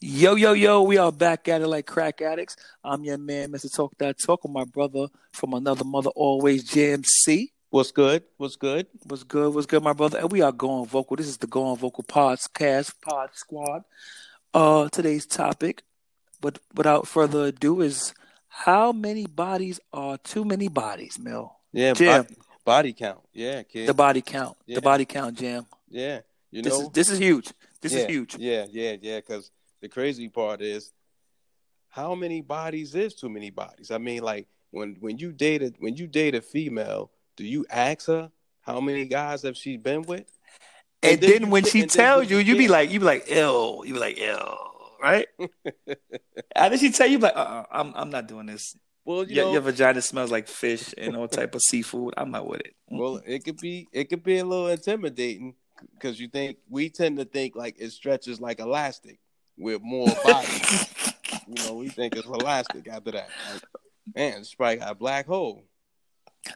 Yo, yo, yo, we are back at it like crack addicts. I'm your man, Mr. Talk That Talk, with my brother from another mother, always JMC. What's good? What's good? What's good? What's good, my brother? And we are going vocal. This is the Going Vocal Podcast, Pod Squad. Uh, today's topic, but without further ado, is how many bodies are too many bodies, Mel? Yeah, Jam. body, body count. Yeah, kid. The body count. Yeah. The body count, Jam. yeah, you This know. is this is huge. This yeah, is huge. Yeah, yeah, yeah. Because the crazy part is, how many bodies is too many bodies? I mean, like when when you date a, when you date a female, do you ask her how many guys have she been with? And, And then then when she tells you, you be like, you be like, ill. You be like, ill, right? How then she tell you, like, uh, uh I'm, I'm not doing this. Well, you Your, know, your vagina smells like fish and all type of seafood. I'm not with it. well, it could be it could be a little intimidating because you think we tend to think like it stretches like elastic with more body. you know, we think it's elastic after that. Like, man, it's probably got a black hole.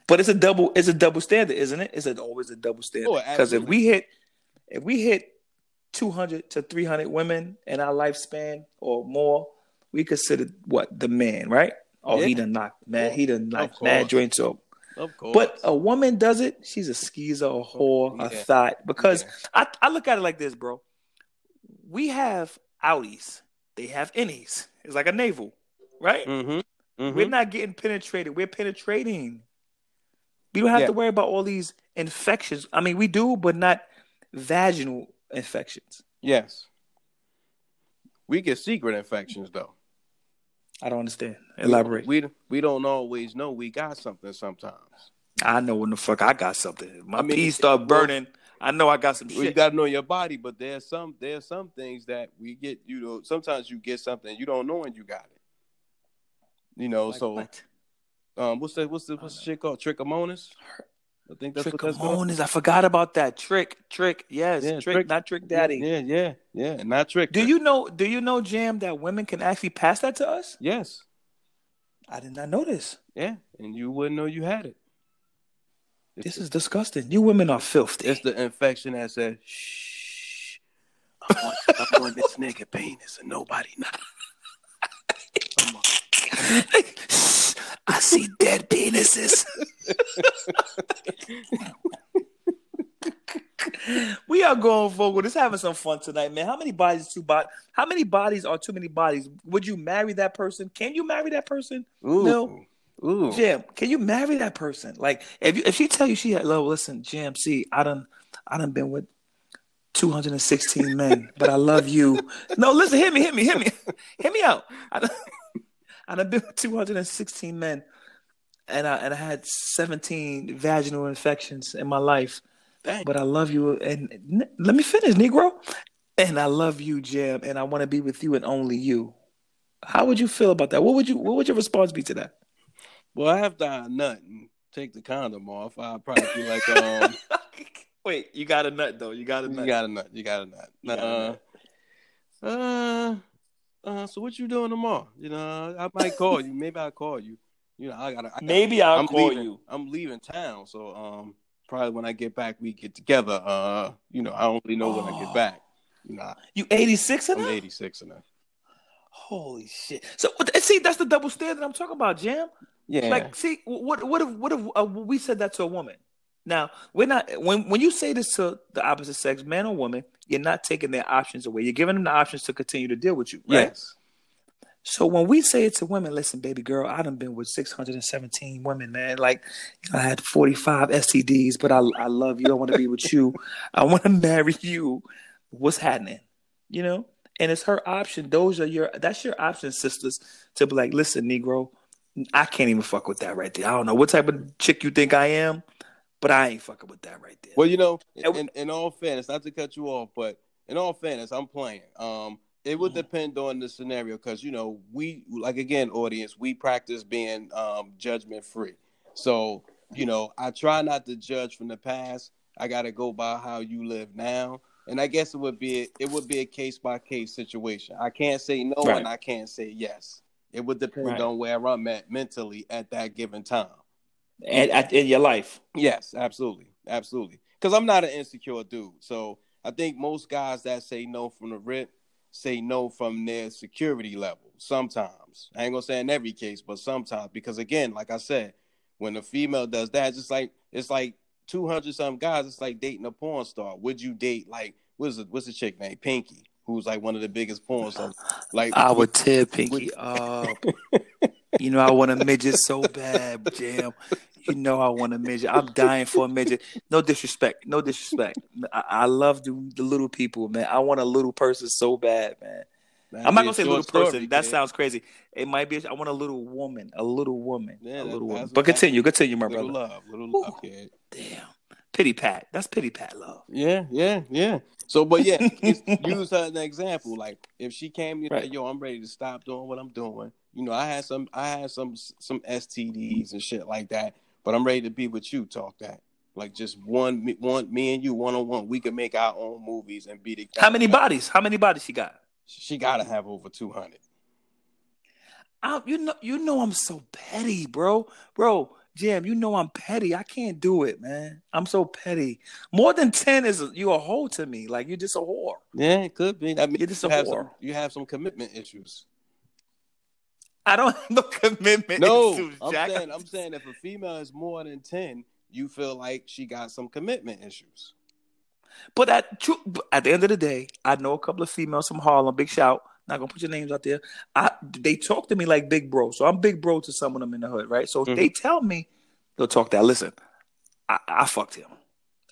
but it's a double. It's a double standard, isn't it? It's a, always a double standard. Oh, Because if we hit, if we hit 200 to 300 women in our lifespan or more, we consider what the man, right? Oh, he Yeah. done knocked man. He done knocked mad joints up. Of course. But a woman does it, she's a skeezer, a whore, a Yeah. thought. Because Yeah. I, I look at it like this, bro. We have outies, they have innies. It's like a navel, right? Mm-hmm. mm-hmm. We're not getting penetrated. We're penetrating. We don't have Yeah. to worry about all these infections. I mean, we do, but not vaginal infections. Yes. We get secret infections though. I don't understand. Elaborate. We we don't always know we got something sometimes. I know when the fuck I got something. My I mean, peas start well- burning. I know I got some You shit. got to know your body, but there's some there's some things that we get. You know, sometimes you get something you don't know and you got it. You know, Like so what? um, what's that? What's the what's the shit called? Trichomonas. I think that's what that's called. Trichomonas. I forgot about that. Trick, trick. Yes, Yeah, trick, trick. not trick daddy. Yeah, yeah, yeah. Not trick. Do trick. you know? Do you know, Jam, that women can actually pass that to us? Yes. I did not know this. Yeah, and you wouldn't know you had it. It's, This is disgusting. You women are filthy. it's the infection that says, "Shh, on, I'm on this nigga penis and nobody know." I'm on- I see dead penises. we are going vocal. Just having some fun tonight, man. How many bodies too? How many bodies are too many bodies? Would you marry that person? Can you marry that person? Ooh, No. Ooh. Jam, can you marry that person? Like, if you, if she tell you she had, love, listen, Jam, see, I done, I done been with two hundred and sixteen men, but I love you. No, listen, hit me, hit me, hit me, hit me out. I done, I done been with two hundred and sixteen men, and I and I had seventeen vaginal infections in my life, Dang. but I love you. And let me finish, Negro. And I love you, Jam, and I want to be with you and only you. How would you feel about that? What would you? What would your response be to that? Well, after I nut and take the condom off, I'd probably be like, um, Wait, you got a nut though. You got a you nut. got a nut, you got a nut. You got a Uh, uh, uh, so what you doing tomorrow? You know, I might call you. Maybe I'll call you. You know, I gotta. I gotta Maybe I'll I'm call leaving, you. I'm leaving town, so um, probably when I get back, we get together. Uh, you know, I don't really know when I Oh. get back. You know, You 86 in I'm 86 and. Holy shit. So see, that's the double standard I'm talking about, Jam. Yeah, Like, see, what what if what if uh, we said that to a woman? Now, we're not when when you say this to the opposite sex, man or woman, you're not taking their options away. You're giving them the options to continue to deal with you, right? yes, So when we say it to women, listen, baby girl, I done been with 617 women, man. Like, I had 45 STDs, but I, I love you. I want to be with you. I want to marry you. What's happening? You know? And it's her option. Those are your, that's your option, sisters, to be like, listen, Negro, I can't even fuck with that right there. I don't know what type of chick you think I am, but I ain't fucking with that right there. Well, you know, in, in all fairness, not to cut you off, but in all fairness, I'm playing. Um, it would Mhm. depend on the scenario because you know we like again, audience, we practice being um, judgment free. So you know, I try not to judge from the past. I got to go by how you live now, and I guess it would be it would be a case by case situation. I can't say no Right. and I can't say yes. It would depend Right. on where I'm at mentally at that given time. And, in your life. Yes, absolutely, absolutely. Because I'm not an insecure dude, so I think most guys that say no from the rip, say no from their security level. Sometimes I ain't gonna say in every case, but sometimes because again, like I said, when a female does that, it's just like it's like two hundred some guys. It's like dating a porn star. Would you date like what's the what's the chick name Pinky, who's like one of the biggest porn stars? Like I would tear Pinky up. you know, I want a midget so bad, Jam. You know, I want a midget. I'm dying for a midget. No disrespect. No disrespect. I, I love the, the little people, man. I want a little person so bad, man. That'd I'm not gonna say little story, person. That sounds crazy. It might be. I want a little woman. A little woman. Yeah, a little woman. But continue. Continue, my little brother. love, little Ooh. love, kid. Damn. Pity pat. That's pity pat love. Yeah, yeah, yeah. So, but yeah, use her as an example. Like, if she came you Right. like, "Yo, I'm ready to stop doing what I'm doing," you know, I had some, I had some, some STDs and shit like that, but I'm ready to be with you. Talk that, like, just one, me- one, me and you, one on one. We can make our own movies and be the. How many bodies? How many bodies she got? She gotta have over two hundred. I, you know, you know, I'm so petty, bro. Bro, Jam, you know I'm petty. I can't do it, man. I'm so petty. More than ten is a, you a hoe to me. Like you're just a whore. Yeah, it could be. I mean, You're just you a have whore. some, you have some commitment issues. I don't have no commitment. No, issues, I'm Jack. saying, I'm saying, if a female is more than ten, you feel like she got some commitment issues. But at at the end of the day, I know a couple of females from Harlem. Big shout. Not gonna put your names out there. I they talk to me like big bro, so I'm big bro to some of them in the hood, right? So if Mhm. they tell me they'll talk that. Listen, I, I fucked him.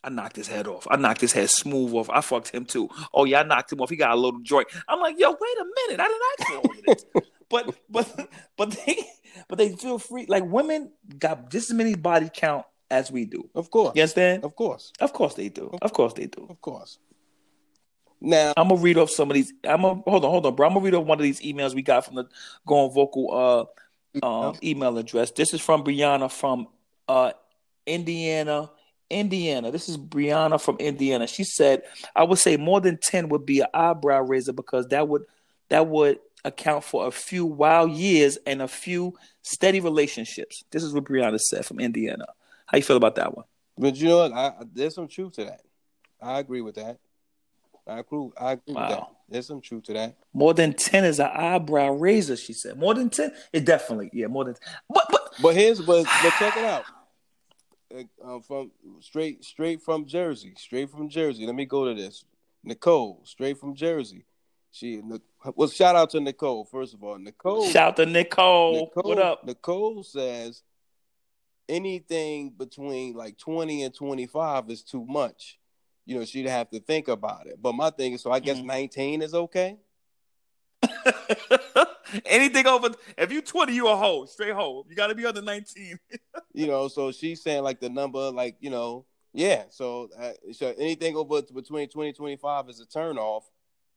I knocked his head off. I knocked his head smooth off. I fucked him too. Oh yeah, I knocked him off. He got a little joint. I'm like, yo, wait a minute. I didn't ask for all of this. but but but they but they feel free. Like women got just as many body count as we do. Of course, You understand? of course, Of course they do. Of course they do. of course. Now, I'm gonna read off some of these. I'm gonna hold on, hold on, bro. I'm gonna read off one of these emails we got from the Going Vocal uh um email address. This is from Brianna from uh Indiana, Indiana. This is Brianna from Indiana. She said, "I would say more than ten would be an eyebrow raiser because that would that would account for a few wild years and a few steady relationships." This is what Brianna said from Indiana. How you feel about that one? but you know what? I, there's some truth to that. I agree with that. I agree. I agree with that. Wow. There's some truth to that. More than ten is an eyebrow raiser. She said, "More than ten? It definitely, yeah, more than." But but But here's but but check it out. Uh, uh, from straight straight from Jersey, straight from Jersey. Let me go to this. Nicole, straight from Jersey. She well, shout out to Nicole first of all. Nicole, Shout to Nicole. Nicole What up? Nicole says anything between like twenty and twenty five is too much. You know, she'd have to think about it. But my thing is, so I guess Mhm. nineteen is okay. Anything over if you 20, you a hoe. Straight hoe. You gotta be under 19. you know so she's saying like the number like you know yeah so uh, so anything over between 20 25 is a turn off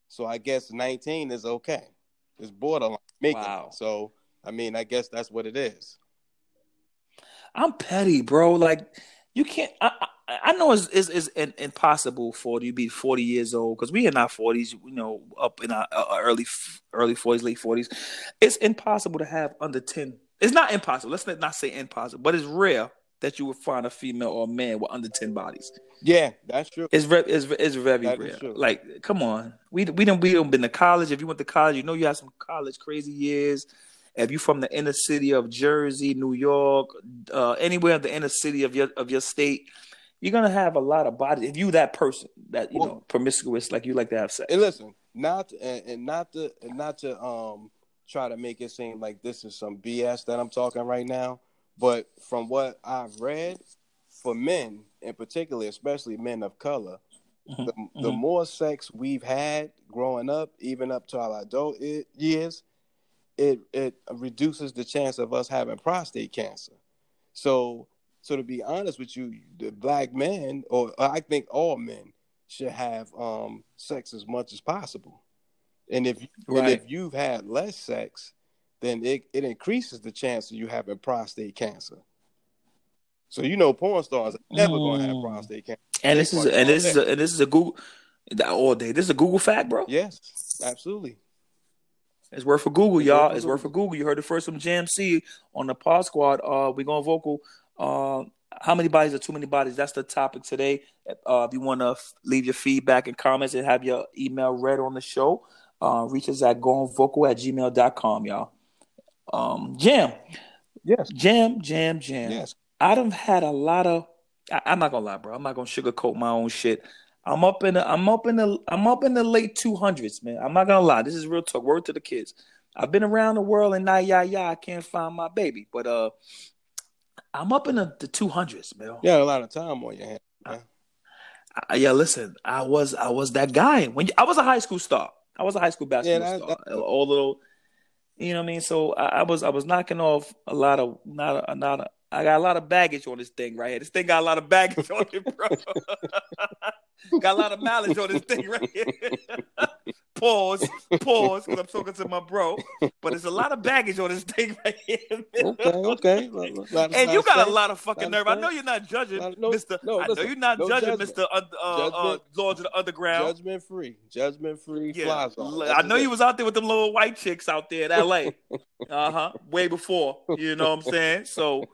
so i guess 19 is okay it's borderline making it. Wow. so i mean i guess that's what it is I'm petty, bro. Like you can't. I I, I know it's, it's, it's in- impossible for you to be 40 years old because we in our 40s, you know, up in our uh, early early 40s, late 40s. It's impossible to have under 10. It's not impossible. Let's not say impossible, but it's rare that you would find a female or a man with under 10 bodies. yeah that's true It's very, it's, it's very That rare. Like, come on, we we don't we don't been to college. If you went to college, you know you had some college crazy years. If you're from the inner city of Jersey, New York, uh, anywhere in the inner city of your of your state, you're gonna have a lot of bodies. If you that person that you Well- know promiscuous, like you like to have sex. and listen not and, and not to and not to um try to make it seem like this is some bs that i'm talking right now but from what i've read for men in particular especially men of color Mhm, the, the mhm. more sex we've had growing up, even up to our adult years, it it reduces the chance of us having prostate cancer. So, so to be honest with you, the black men, or I think all men, should have um, sex as much as possible. And if and if you've had less sex, then it, it increases the chance of you having prostate cancer. So you know, porn stars are never going to have Mm. prostate cancer. And this is and this is a, and this is a Google all day. This is a Google fact, bro. Yes, absolutely. It's worth for Google, y'all. It's worth for Google. You heard it first from Jam C on the Pod Squad. Uh, we going vocal. Uh, how many bodies are too many bodies? That's the topic today. Uh, if you want to f- leave your feedback and comments and have your email read on the show, Uh, reach us at goingvocal at gmail.com, y'all. Um, Jam. Yes. Jam, jam, jam. Yes. I done had a lot of. I, I'm not gonna lie, bro. I'm not gonna sugarcoat my own shit. I'm up in the. I'm up in the. I'm up in the late two hundreds, man. I'm not gonna lie. This is real talk. Word to the kids. I've been around the world and now, yeah, yeah, I can't find my baby, but uh, I'm up in the, the 200s, man. You had a lot of time on your hands, man. I, yeah, listen, I was I was that guy when I was a high school star. I was a high school basketball Yeah, that- star. that- All little, you know what I mean. So I, I was I was knocking off a lot of not a, not a, I got a lot of baggage on this thing right here. This thing got a lot of baggage on it, bro. got a lot of mileage on this thing right here. pause, pause, because I'm talking to my bro. But it's a lot of baggage on this thing right here. Okay, okay. And you got a lot of fucking nerve. I know you're not judging, no, Mister. no, I know listen, you're not no judging, judgment. Mister. Uh, uh, Lords of the Underground. Judgment free. Judgment free Yeah, fly zone. L- That's I know it. you was out there with them little white chicks out there in L.A. uh huh. Way before, you know what I'm saying? So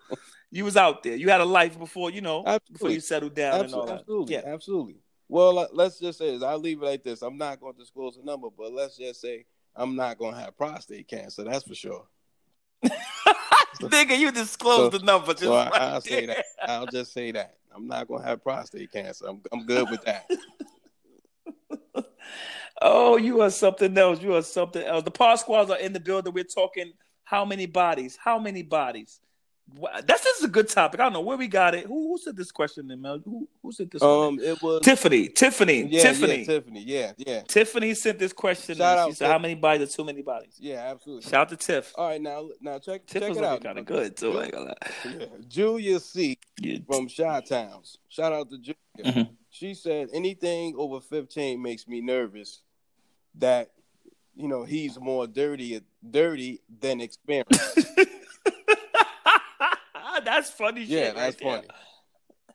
you was out there. You had a life before, you know, before you settled down and all Absolutely, that. absolutely, Yeah. absolutely. Well, let's just say this. I'll leave it like this. I'm not going to disclose the number, but let's just say I'm not going to have prostate cancer. That's for sure. Nigga, you disclosed So- the number just So I, right I'll say that. I'll just say that. I'm not going to have prostate cancer. I'm, I'm good with that. Oh, you are something else. You are something else. The Pod Squads are in the building. We're talking how many bodies? How many bodies? This is a good topic. I don't know where we got it. Who, who said this question, in Mel? Who, who said this? one? Um, it was Tiffany. Tiffany. yeah, Tiffany. yeah, Tiffany. Yeah, yeah, Tiffany sent this question. Shout and she said, Tiff. "How many bodies are too many bodies?" yeah, absolutely. Shout out to Tiff. All right, now, now check Tiff check it out. kind of good too. I ain't gonna lie. Yeah. Julia C. Yeah. from Chi Towns. Shout out to Julia. Mhm. She said anything over 15 makes me nervous that you know he's more dirty dirty than experienced. That's funny. yeah, shit that's right there. funny.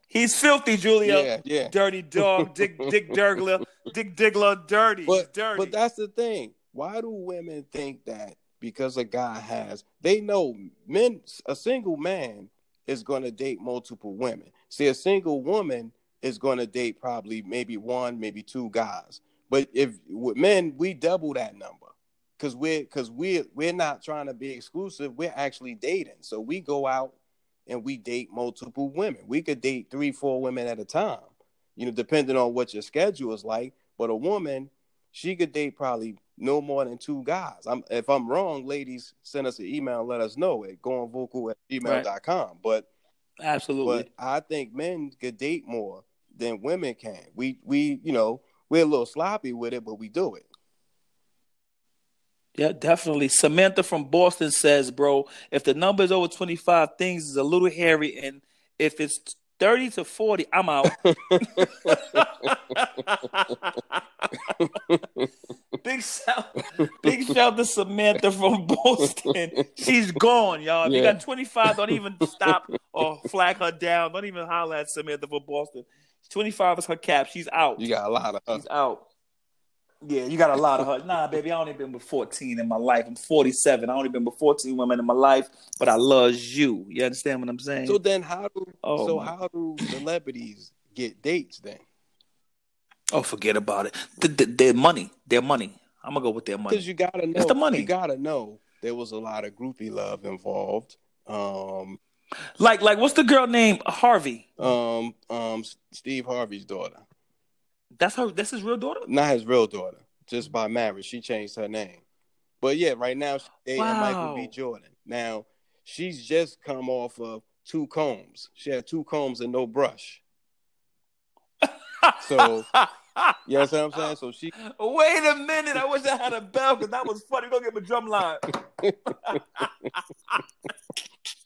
He's filthy, Julia. Yeah, yeah. Dirty dog, Dick Dick Dirgler, Dick Diggler, dirty. But dirty. but that's the thing. Why do women think that because a guy has they know men a single man is going to date multiple women. See a single woman is going to date probably maybe one, maybe two guys. But if with men we double that number. Cuz we're cuz we are we're not trying to be exclusive, we're actually dating. So we go out and we date multiple women. We could date 3 4 women at a time. You know, depending on what your schedule is like, but a woman she could date probably no more than two guys. I'm if I'm wrong, ladies, send us an email and let us know at goingvocal at gmail.com. But Absolutely. but I think men could date more than women can. We we you know, we're a little sloppy with it, but we do it. Yeah, definitely. Samantha from Boston says, bro, if the number is over 25, things is a little hairy. And if it's 30 to 40, I'm out. big shout, big shout to Samantha from Boston. She's gone, y'all. If you got 25, don't even stop or flag her down. Don't even holler at Samantha from Boston. 25 is her cap. She's out. You got a lot of uh, She's out. Yeah, you got a lot of her. Nah, baby, I only been with 14 in my life. I'm 47. I only been with 14 women in my life, but I love you. You understand what I'm saying? So then how do Oh, so my- how do celebrities get dates then? oh, forget about it. Th- th- their money. Their money. I'm gonna go with their money. Because you gotta know It's the money. You gotta know there was a lot of groupie love involved. Um Like, like, what's the girl named Harvey? um um Steve Harvey's daughter. That's her. That's his real daughter. Not his real daughter, just by marriage. She changed her name. But yeah, right now she's dating Michael B. Jordan. Now she's just come off of two combs. She had two combs and no brush. So you understand what I'm saying? So she Wait a minute. I wish I had a bell because that was funny. Go get my drum line.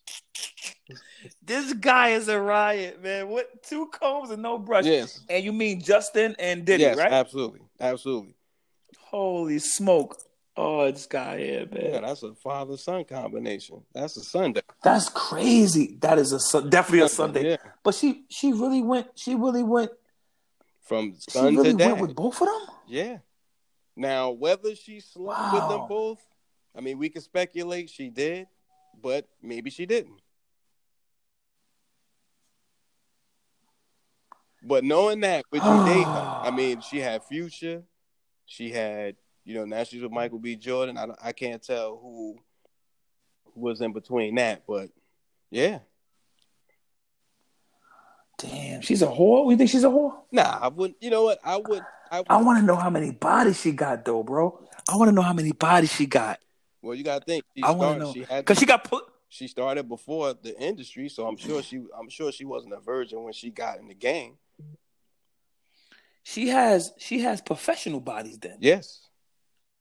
this guy is a riot, man. What two combs and no brush? Yes. And you mean Justin and Diddy, yes, right? absolutely. Absolutely. Holy smoke. Oh, this guy here, man. Yeah, that's a father son combination. That's a Sunday. That's crazy. That is a definitely a Sunday. Yeah. But she she really went she really went From she really to dad. went with both of them? Yeah. Now, whether she slept with them both, I mean, we can speculate she did, but maybe she didn't. But knowing that, would you date her? I mean, she had Future, she had, You know, now she's with Michael B. Jordan. I I can't tell who was in between that, but yeah. Damn, she's a whore. We think she's a whore? Nah, I wouldn't. You know what? I would. I, I want to know how many bodies she got, though, bro. I want to know how many bodies she got. Well, you gotta think. She I want to know She because she got put. she started before the industry, so I'm sure she I'm sure she wasn't a virgin when she got in the game. She has she has professional bodies. Then Yes.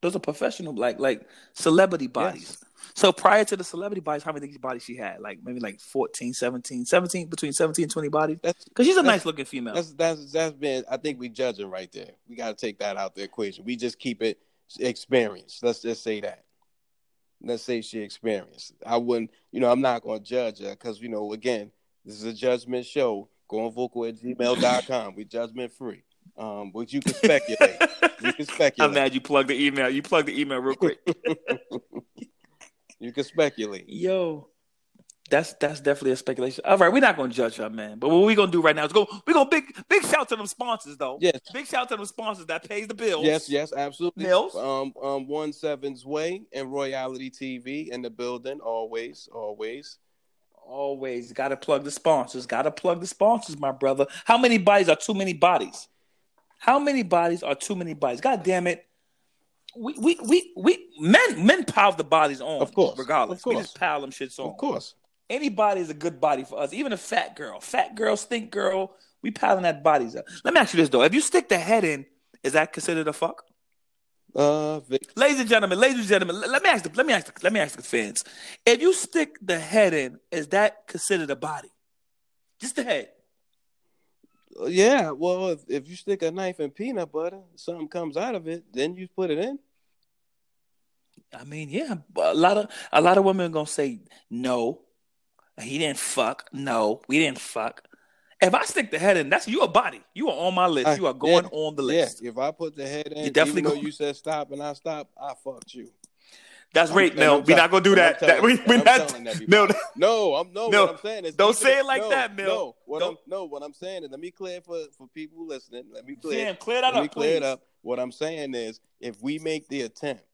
those are professional, like like celebrity bodies. So prior to the celebrity bodies, how many bodies she had? Like maybe like 14, 17, 17, between 17 and 20 bodies. Because she's a nice looking female. that's that's that's been I think we judge judging right there. We gotta take that out the equation. We just keep it experience. Let's just say that. Let's say she experienced. I wouldn't, you know, I'm not gonna judge her because you know, again, this is a judgment show. Go on vocal at gmail.com. We judgment free. Um, but you can speculate. you can speculate. I'm mad you plugged the email. You plugged the email real quick. You can speculate. Yo, that's that's definitely a speculation. All right, we're not gonna judge her, man. But what we're gonna do right now is go. We're gonna big big shout to them sponsors though. Yes. Big shout to them sponsors that pays the bills. Yes, yes, absolutely. Mills? Um, um, one Seven's Way and Royalty TV in the building. Always, always. Always gotta plug the sponsors. Gotta plug the sponsors, my brother. How many bodies are too many bodies? How many bodies are too many bodies? God damn it. We we we, we men men pile the bodies on, Of course, regardless. of We just pile them shits on. Of course. Anybody is a good body for us, even a fat girl. Fat girl, stink girl, we piling that bodies up. Let me ask you this though. If you stick the head in, is that considered a fuck? Uh, Vic, Ladies and gentlemen, ladies and gentlemen, let let me ask the let me ask the, let me ask the fans. If you stick the head in, is that considered a body? Just the head. Yeah. Well, if, if you stick a knife in peanut butter, something comes out of it, then you put it in. I mean, yeah, a lot of a lot of women are gonna say no. He didn't fuck. No, we didn't fuck. If I stick the head in, that's you a body. You are on my list. I- you are going yeah, on the Yeah. list. If I put the head in, You definitely even go- you said stop and I stop, I fucked you. That's rape, and We're not gonna do that. that we, we're not. telling everybody. No, I'm no. No, what I'm saying is don't say it like no, that, Mil. No, what Don't- I'm no, what I'm saying is let me clear for for people listening. Let me clear. Jam, clear that let me up, clear it up. What I'm saying is, if we make the attempt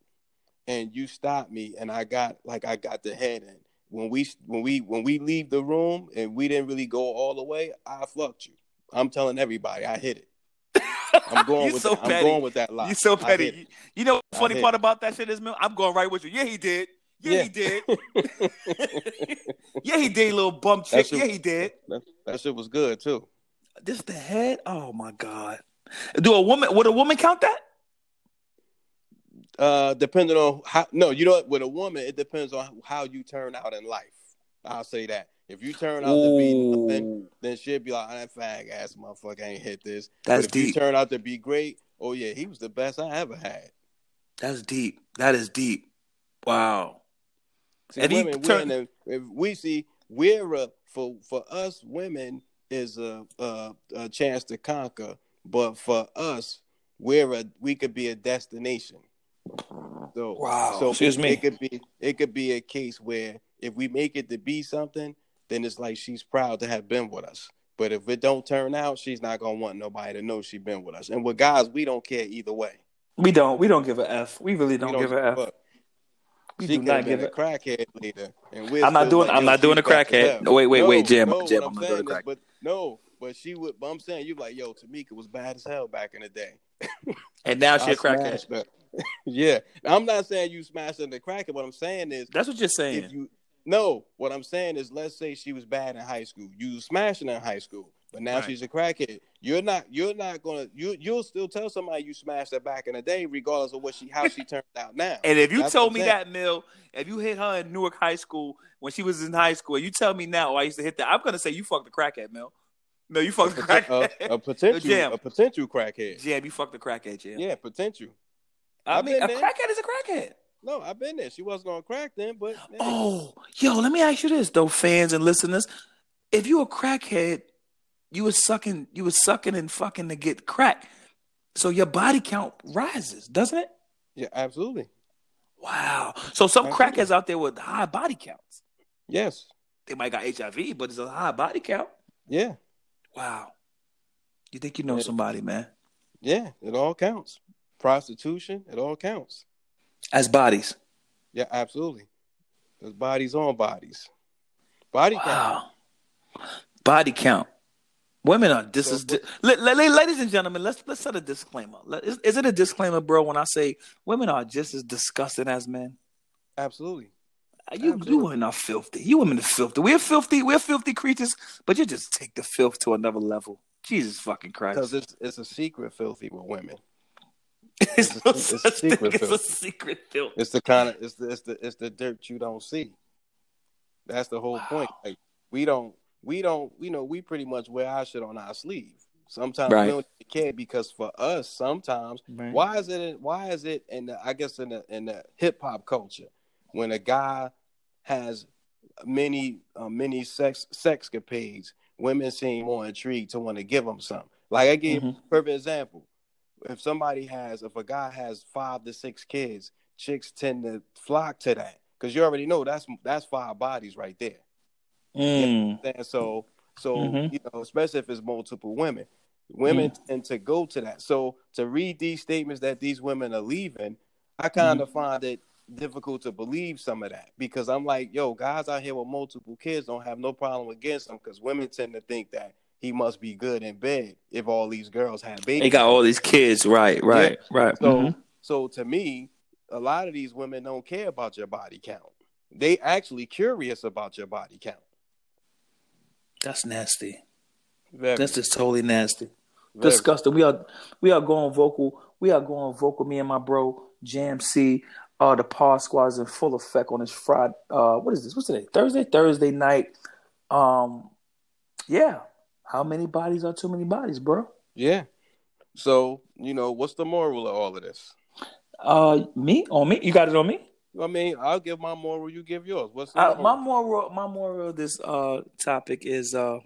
and you stop me, and I got like I got the head in when we when we when we leave the room and we didn't really go all the way, I fucked you. I'm telling everybody, I hit it. I'm going with so that. I'm going with that lie. You so petty. You, know the funny part about that shit is, Mil? I'm going right with you. Yeah, he did. Yeah, Yeah. he did. yeah, he did, little bump chick. A- Yeah, he did. that, that shit was good too. This is the head? Oh my god. Do a woman would a woman count that? Uh, depending on how. No, you know what? With a woman, it depends on how you turn out in life. I'll say that. If you turn out to be nothing, then she'll be like, "I "That fag ass motherfucker ain't hit this." That's but if deep. you turn out to be great, oh yeah, he was the best I ever had. That's deep. That is deep. Wow. See, If you women, turn- we're in a, if we see we're a, for for us women is a, a a chance to conquer, but for us, we're a we could be a destination. So Wow. so Excuse me. it could be it could be a case where if we make it to be something, then it's like she's proud to have been with us. But if it don't turn out, she's not gonna want nobody to know she been with us. And with guys, we don't care either way. We don't. We don't give a F. We really We don't, give a F. fuck. We she do not give a a crackhead later, and we're I'm not doing- like, I'm not doing a crackhead. No, wait, wait, no, wait, Jim. No, Jam, what I'm I'm not doing a is, crack- but no, but she would. But I'm saying you like, yo, Tamika was bad as hell back in the day. and now she I a crackhead. smashed her. yeah, I'm not saying you smashed her in the crackhead. What I'm saying is, That's what you're saying. if you no, what I'm saying is, let's say she was bad in high school. You smashing in high school, but now Right. she's a crackhead. You're not. You're not gonna. You you'll still tell somebody you smashed her back in the day, regardless of what she how she turned out now. And if you That's told me saying. that, Mill, if you hit her in Newark High School when she was in high school, you tell me now, oh, I used to hit that. I'm gonna say you fucked the crackhead, Mill. Mill, you fucked the a, poten- crackhead. a, a potential Jam. a potential crackhead. Jam, you fucked the crackhead, Jam. Yeah, potential. I I've mean, a there. crackhead is a crackhead. No, I've been there. She wasn't gonna crack then, but hey, Oh, yo, let me ask you this though, fans and listeners. If you a crackhead, you was sucking, you was sucking and fucking to get crack. So your body count rises, doesn't it? yeah, absolutely. Wow. So some Absolutely. crackheads out there with high body counts. Yes. They might got HIV, but it's a high body count. Yeah. Wow. You think you know Yeah. somebody, man? Yeah. It all counts. prostitution, it all counts. As bodies. Yeah, absolutely. There's bodies on bodies. Body count. Body count. Women are this So- is di- la- la- la- ladies and gentlemen. Let's let's set a disclaimer. Let- Is, is it a disclaimer, bro? When I say women are just as disgusting as men, Absolutely. Uh, you you Absolutely. women are filthy. You women are filthy. We're filthy. We're filthy creatures, but you just take the filth to another level. Jesus fucking Christ! Because it's it's a secret filthy with women. it's, it's no a- it's a such thing secret as a secret filth. It's the kind of it's the it's the it's the dirt you don't see. That's the whole Wow. point. Like we don't we don't you know we pretty much wear our shit on our sleeve. Sometimes Right. we don't care because for us sometimes Right. why is it in, why is it in the, I guess in the in the hip hop culture when a guy has many uh, many sex sex sexcapades women seem more intrigued to want to give him some like I gave Mhm. perfect example if somebody has if a guy has five to six kids chicks tend to flock to that because you already know that's that's five bodies right there Mm. and so so Mhm. you know especially if it's multiple women women Mm. tend to go to that so to read these statements that these women are leaving i kind Mm-hmm. of find it difficult to believe some of that because i'm like yo guys out here with multiple kids don't have no problem against them because women tend to think that he must be good in bed if all these girls have babies They got all these kids. Right. Right. Right. so Mhm. so to me a lot of these women don't care about your body count they actually curious about your body count that's nasty. Very, That's just totally nasty. very. disgusting. We are we are going vocal. We are going vocal. Me and my bro Jam C. Uh, the Pod Squad is in full effect on this Friday. Uh, what is this? What's today? Thursday. Thursday night. Um, yeah. How many bodies are too many bodies, bro? Yeah. So, you know, what's the moral of all of this? Uh, me on me. You got it on me. I mean, I'll give my moral, you give yours. What's the Uh, my moral? my moral of this uh topic is uh.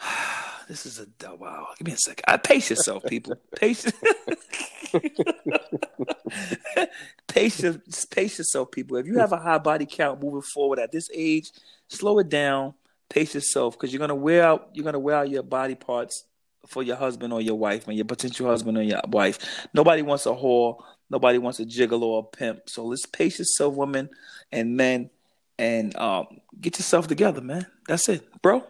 This is a wow. Give me a second. I pace yourself, people. Pace. pace, pace yourself, people. If you have a high body count moving forward at this age, slow it down. Pace yourself because you're gonna wear out. You're gonna wear out your body parts for your husband or your wife, man. Your potential husband or your wife. Nobody wants a whore. Nobody wants a gigolo or a pimp. So let's pace yourself, women and men, and um, get yourself together, man. That's it, bro.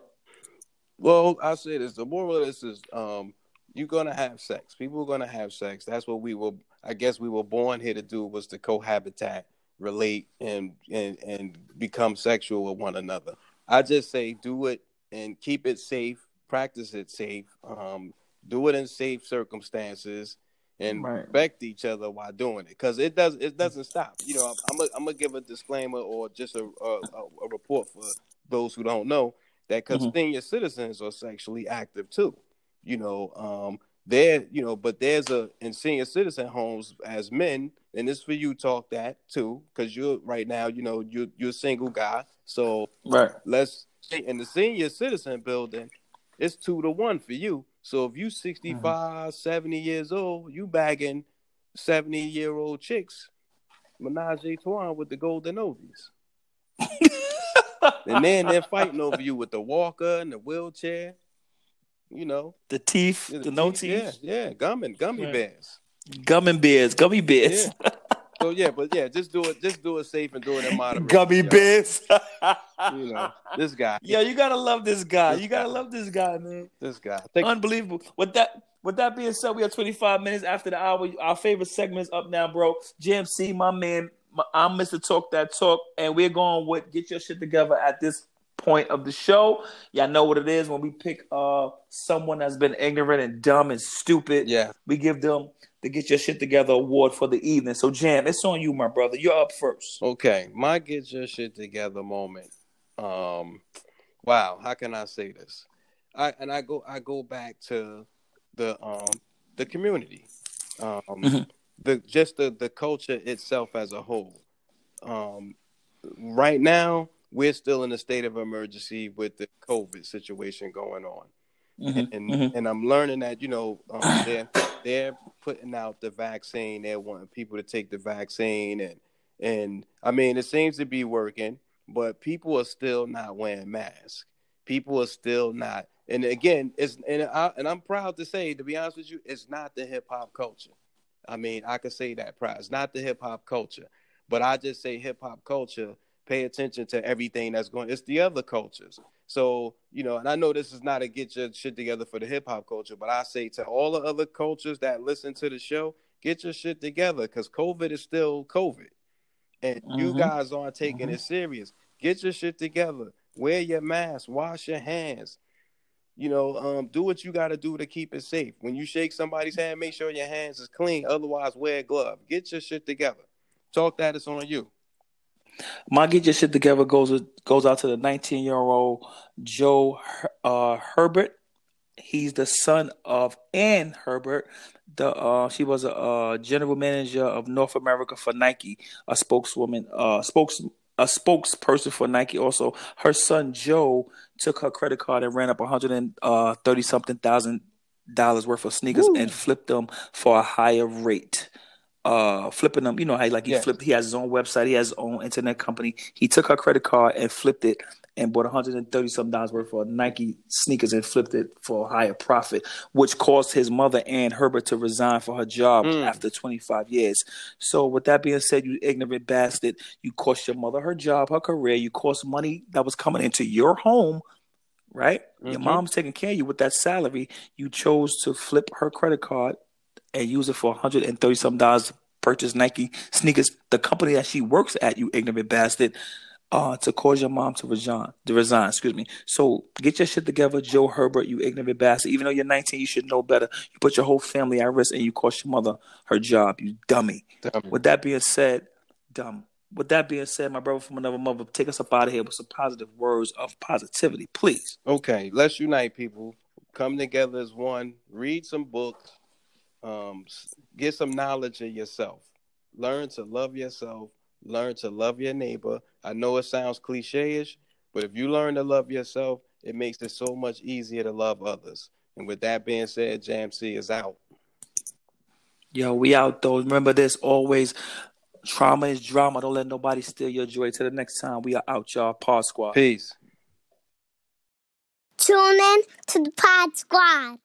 Well, I say this. The moral of this is um you're gonna have sex. People are gonna have sex. That's what we were I guess we were born here to do was to cohabitat, relate and and and become sexual with one another. I just say do it and keep it safe, practice it safe, um, do it in safe circumstances and Right. respect each other while doing it because it does it doesn't stop you know i'm gonna I'm gonna give a disclaimer or just a, a, a- report for those who don't know that because Mhm. senior citizens are sexually active too you know um there you know but there's a in senior citizen homes as men and this for you talk that too because you're right now you know you're you're a single guy so Right. let's say in the senior citizen building, it's two to one for you. So if you mm-hmm. 65, 70 years old, you bagging 70 year old chicks, menage a trois with the golden oldies. And then they're fighting over you with the walker and the wheelchair. You know, the teeth, Yeah, the, no teeth, teeth, Yeah, yeah, gummy, gummy Right. bears. gum and bears, gummy bears, So yeah, but yeah, just do it, just do it safe and do it in moderation. gummy y'all. bears. You know, this guy, Yo, you gotta love this guy. You gotta love this guy, man. this guy. Think, Unbelievable. With that, with that being said, we are 25 minutes after the hour. Our favorite segment is up now, bro. GMC, my man. My, I'm Mr. Talk That Talk, and we're going with get your shit together at this point of the show. Y'all know what it is when we pick uh someone that's been ignorant and dumb and stupid. yeah, We give them the Get Your Shit Together award for the evening. So, Jam, it's on you, my brother. You're up first. Okay, my get your shit together moment. Um, wow, how can I say this? I and I go I go back to the um the community, um Mhm. the just the the culture itself as a whole. Um, right now we're still in a state of emergency with the COVID situation going on Mhm, and mhm. and I'm learning that you know um, they're they're putting out the vaccine. They're wanting people to take the vaccine, and and I mean it seems to be working, but people are still not wearing masks. People are still not And again, it's and I and I'm proud to say, to be honest with you, it's not the hip hop culture. I mean, I could say that proud. It's not the hip hop culture, but I just say hip hop culture. Pay attention to everything that's going. It's the other cultures. So you know, and I know this is not a get your shit together for the hip hop culture, but I say to all the other cultures that listen to the show, get your shit together because COVID is still COVID, and mm-hmm. you guys aren't taking mm-hmm. it serious. Get your shit together. Wear your mask. Wash your hands you know, um, do what you got to do to keep it safe. When you shake somebody's hand, make sure your hands is clean. Otherwise, wear a glove. Get your shit together. Talk that it's on you. My get your shit together goes goes out to the 19 year old Joe uh, Herbert. He's the son of Ann Herbert. The uh, she was a uh, general manager of North America for Nike, a spokeswoman, uh, spokes a spokesperson for Nike. Also, her son Joe took her credit card and ran up 130 uh, something thousand dollars worth of sneakers Ooh. and flipped them for a higher rate. Uh, flipping them, you know how like he yes. flipped. He has his own website. He has his own internet company. He took her credit card and flipped it and bought 130 something dollars worth of Nike sneakers and flipped it for a higher profit, which caused his mother Ann Herbert to resign for her job mm. after 25 years. So, with that being said, you ignorant bastard, you cost your mother her job, her career, you cost money that was coming into your home. Right, mm-hmm. your mom's taking care of you with that salary. You chose to flip her credit card and use it for 130 some dollars to purchase Nike sneakers. The company that she works at, you ignorant bastard uh, to cause your mom to resign. To resign, excuse me. So get your shit together, Joe Herbert. You ignorant bastard. Even though you're 19, you should know better. You put your whole family at risk, and you cost your mother her job. You dummy. dummy. With that being said, dumb. With that being said, my brother from another mother, take us up out of here with some positive words of positivity, please. Okay, let's unite, people. Come together as one. Read some books. Um, get some knowledge of yourself. Learn to love yourself learn to love your neighbor. I know it sounds cliche-ish, but if you learn to love yourself, it makes it so much easier to love others. And with that being said, Jam C is out. Yo, we out though. Remember this always. Trauma is drama. Don't let nobody steal your joy. Till the next time, we are out, y'all. Pod Squad. Peace. Tune in to the Pod Squad.